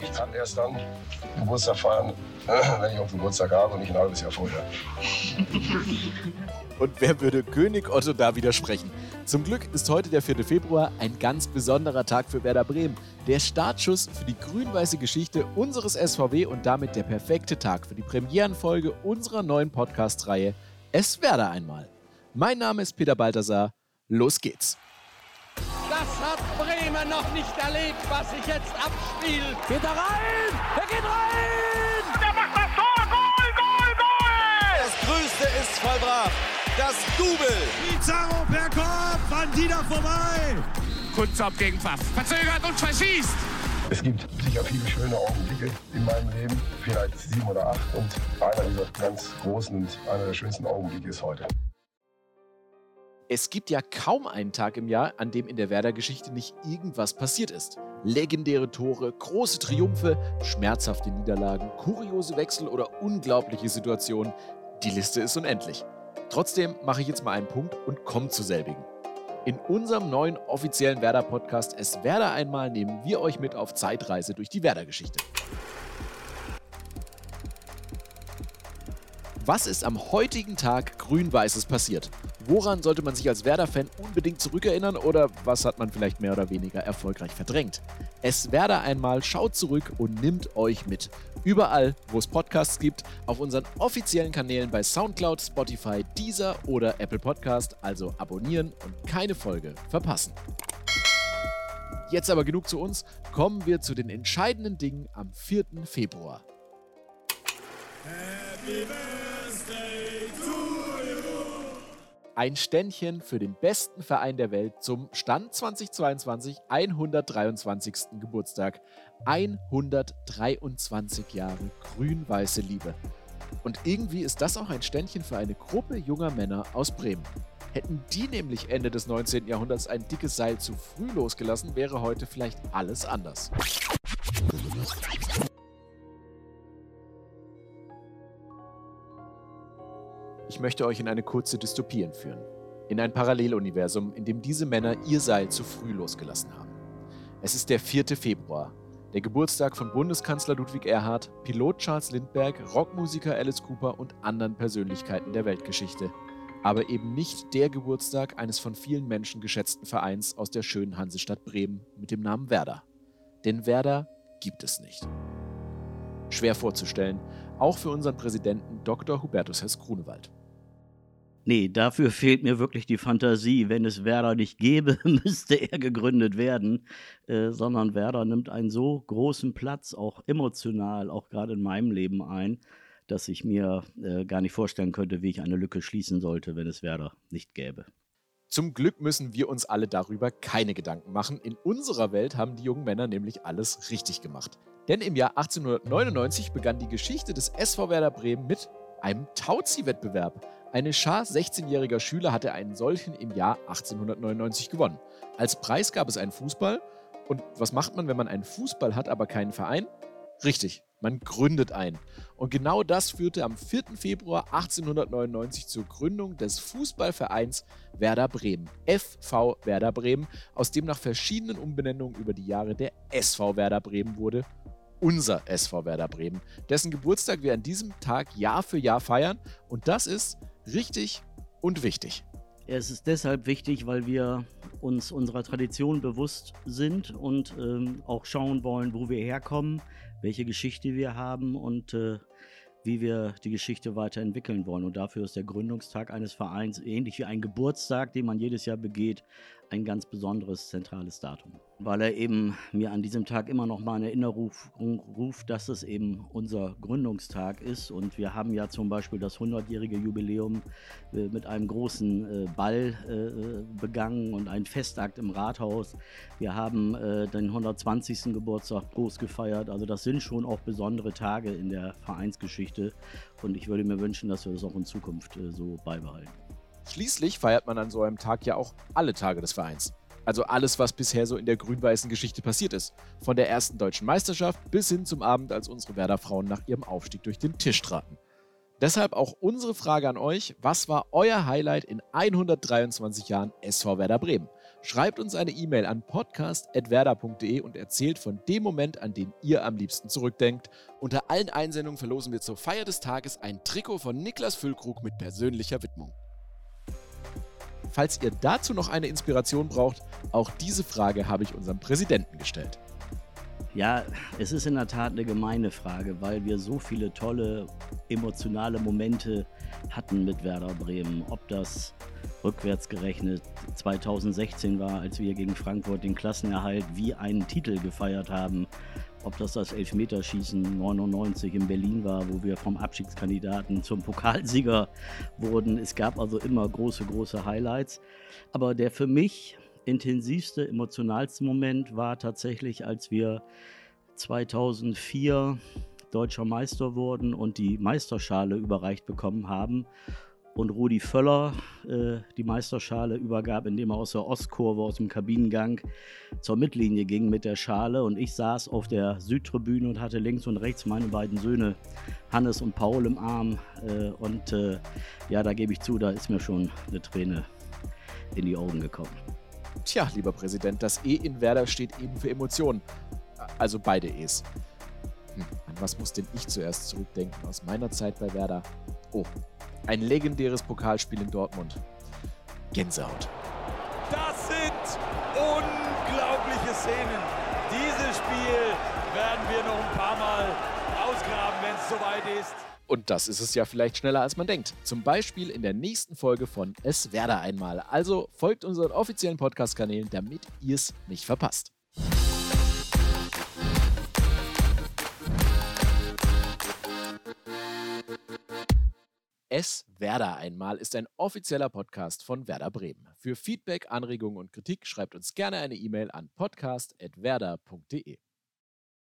Ich kann erst dann Geburtstag feiern, wenn ich auch Geburtstag habe und nicht ein halbes Jahr vorher. Und wer würde König Otto da widersprechen? Zum Glück ist heute der 4. Februar ein ganz besonderer Tag für Werder Bremen. Der Startschuss für die grün-weiße Geschichte unseres SVW und damit der perfekte Tag für die Premierenfolge unserer neuen Podcast-Reihe Es Werder einmal. Mein Name ist Peter Balthasar. Los geht's. Das hat Bremen noch nicht erlebt, was sich jetzt abspielt. Geht da rein! Er geht rein! Der macht das Tor! Goal, Goal, Goal! Das Größte ist vollbracht. Das Double. Pizarro per Kopf, Bandida vorbei. Kunzop gegen Pfaff. Verzögert und verschießt. Es gibt sicher viele schöne Augenblicke in meinem Leben, vielleicht sieben oder acht. Und einer dieser ganz großen und einer der schönsten Augenblicke ist heute. Es gibt ja kaum einen Tag im Jahr, an dem in der Werder-Geschichte nicht irgendwas passiert ist. Legendäre Tore, große Triumphe, schmerzhafte Niederlagen, kuriose Wechsel oder unglaubliche Situationen. Die Liste ist unendlich. Trotzdem mache ich jetzt mal einen Punkt und komme zu selbigen. In unserem neuen offiziellen Werder-Podcast Es Werder einmal nehmen wir euch mit auf Zeitreise durch die Werder-Geschichte. Was ist am heutigen Tag Grün-Weißes passiert? Woran sollte man sich als Werder-Fan unbedingt zurückerinnern oder was hat man vielleicht mehr oder weniger erfolgreich verdrängt? Es Werder einmal schaut zurück und nimmt euch mit. Überall, wo es Podcasts gibt, auf unseren offiziellen Kanälen bei Soundcloud, Spotify, Deezer oder Apple Podcast, also abonnieren und keine Folge verpassen. Jetzt aber genug zu uns, kommen wir zu den entscheidenden Dingen am 4. Februar. Happy Birthday Ein Ständchen für den besten Verein der Welt zum Stand 2022 123. Geburtstag. 123 Jahre grün-weiße Liebe. Und irgendwie ist das auch ein Ständchen für eine Gruppe junger Männer aus Bremen. Hätten die nämlich Ende des 19. Jahrhunderts ein dickes Seil zu früh losgelassen, wäre heute vielleicht alles anders. Ich möchte euch in eine kurze Dystopie entführen. In ein Paralleluniversum, in dem diese Männer ihr Seil zu früh losgelassen haben. Es ist der 4. Februar, der Geburtstag von Bundeskanzler Ludwig Erhard, Pilot Charles Lindbergh, Rockmusiker Alice Cooper und anderen Persönlichkeiten der Weltgeschichte. Aber eben nicht der Geburtstag eines von vielen Menschen geschätzten Vereins aus der schönen Hansestadt Bremen mit dem Namen Werder. Denn Werder gibt es nicht. Schwer vorzustellen, auch für unseren Präsidenten Dr. Hubertus Hess Grunewald. Nee, dafür fehlt mir wirklich die Fantasie. Wenn es Werder nicht gäbe, müsste er gegründet werden. Äh, sondern Werder nimmt einen so großen Platz, auch emotional, auch gerade in meinem Leben ein, dass ich mir äh, gar nicht vorstellen könnte, wie ich eine Lücke schließen sollte, wenn es Werder nicht gäbe. Zum Glück müssen wir uns alle darüber keine Gedanken machen. In unserer Welt haben die jungen Männer nämlich alles richtig gemacht. Denn im Jahr 1899 begann die Geschichte des SV Werder Bremen mit einem Tauzi-Wettbewerb. Eine Schar 16-jähriger Schüler hatte einen solchen im Jahr 1899 gewonnen. Als Preis gab es einen Fußball. Und was macht man, wenn man einen Fußball hat, aber keinen Verein? Richtig, man gründet einen. Und genau das führte am 4. Februar 1899 zur Gründung des Fußballvereins Werder Bremen, FV Werder Bremen, aus dem nach verschiedenen Umbenennungen über die Jahre der SV Werder Bremen wurde unser SV Werder Bremen, dessen Geburtstag wir an diesem Tag Jahr für Jahr feiern. Und das ist richtig und wichtig. Es ist deshalb wichtig, weil wir uns unserer Tradition bewusst sind und ähm, auch schauen wollen, wo wir herkommen, welche Geschichte wir haben und äh, wie wir die Geschichte weiterentwickeln wollen. Und dafür ist der Gründungstag eines Vereins ähnlich wie ein Geburtstag, den man jedes Jahr begeht, ein ganz besonderes zentrales Datum. Weil er eben mir an diesem Tag immer noch mal eine Erinnerung ruft, dass es eben unser Gründungstag ist. Und wir haben ja zum Beispiel das 100-jährige Jubiläum äh, mit einem großen äh, Ball äh, begangen und einen Festakt im Rathaus. Wir haben den 120. Geburtstag groß gefeiert. Also das sind schon auch besondere Tage in der Vereinsgeschichte. Und ich würde mir wünschen, dass wir das auch in Zukunft so beibehalten. Schließlich feiert man an so einem Tag ja auch alle Tage des Vereins. Also alles, was bisher so in der grün-weißen Geschichte passiert ist. Von der ersten deutschen Meisterschaft bis hin zum Abend, als unsere Werder-Frauen nach ihrem Aufstieg durch den Tisch traten. Deshalb auch unsere Frage an euch: Was war euer Highlight in 123 Jahren SV Werder Bremen? Schreibt uns eine E-Mail an podcast.werder.de und erzählt von dem Moment, an den ihr am liebsten zurückdenkt. Unter allen Einsendungen verlosen wir zur Feier des Tages ein Trikot von Niklas Füllkrug mit persönlicher Widmung. Falls ihr dazu noch eine Inspiration braucht, auch diese Frage habe ich unserem Präsidenten gestellt. Ja, es ist in der Tat eine gemeine Frage, weil wir so viele tolle emotionale Momente hatten mit Werder Bremen. Ob das rückwärts gerechnet 2016 war, als wir gegen Frankfurt den Klassenerhalt wie einen Titel gefeiert haben. Ob das das Elfmeterschießen 99 in Berlin war, wo wir vom Abstiegskandidaten zum Pokalsieger wurden. Es gab also immer große, große Highlights. Aber der für mich intensivste, emotionalste Moment war tatsächlich, als wir 2004 deutscher Meister wurden und die Meisterschale überreicht bekommen haben und Rudi Völler äh, die Meisterschale übergab, indem er aus der Ostkurve, aus dem Kabinengang zur Mittellinie ging mit der Schale. Und ich saß auf der Südtribüne und hatte links und rechts meine beiden Söhne, Hannes und Paul, im Arm. Äh, und äh, ja, da gebe ich zu, da ist mir schon eine Träne in die Augen gekommen. Tja, lieber Präsident, das E in Werder steht eben für Emotionen. Also beide E's. Hm, an was muss denn ich zuerst zurückdenken aus meiner Zeit bei Werder? Oh, ein legendäres Pokalspiel in Dortmund. Gänsehaut. Das sind unglaubliche Szenen. Dieses Spiel werden wir noch ein paar Mal ausgraben, wenn es soweit ist. Und das ist es ja vielleicht schneller, als man denkt. Zum Beispiel in der nächsten Folge von Es Werder einmal. Also folgt unseren offiziellen Podcast-Kanälen, damit ihr es nicht verpasst. Es Werder einmal ist ein offizieller Podcast von Werder Bremen. Für Feedback, Anregungen und Kritik schreibt uns gerne eine E-Mail an podcast.werder.de.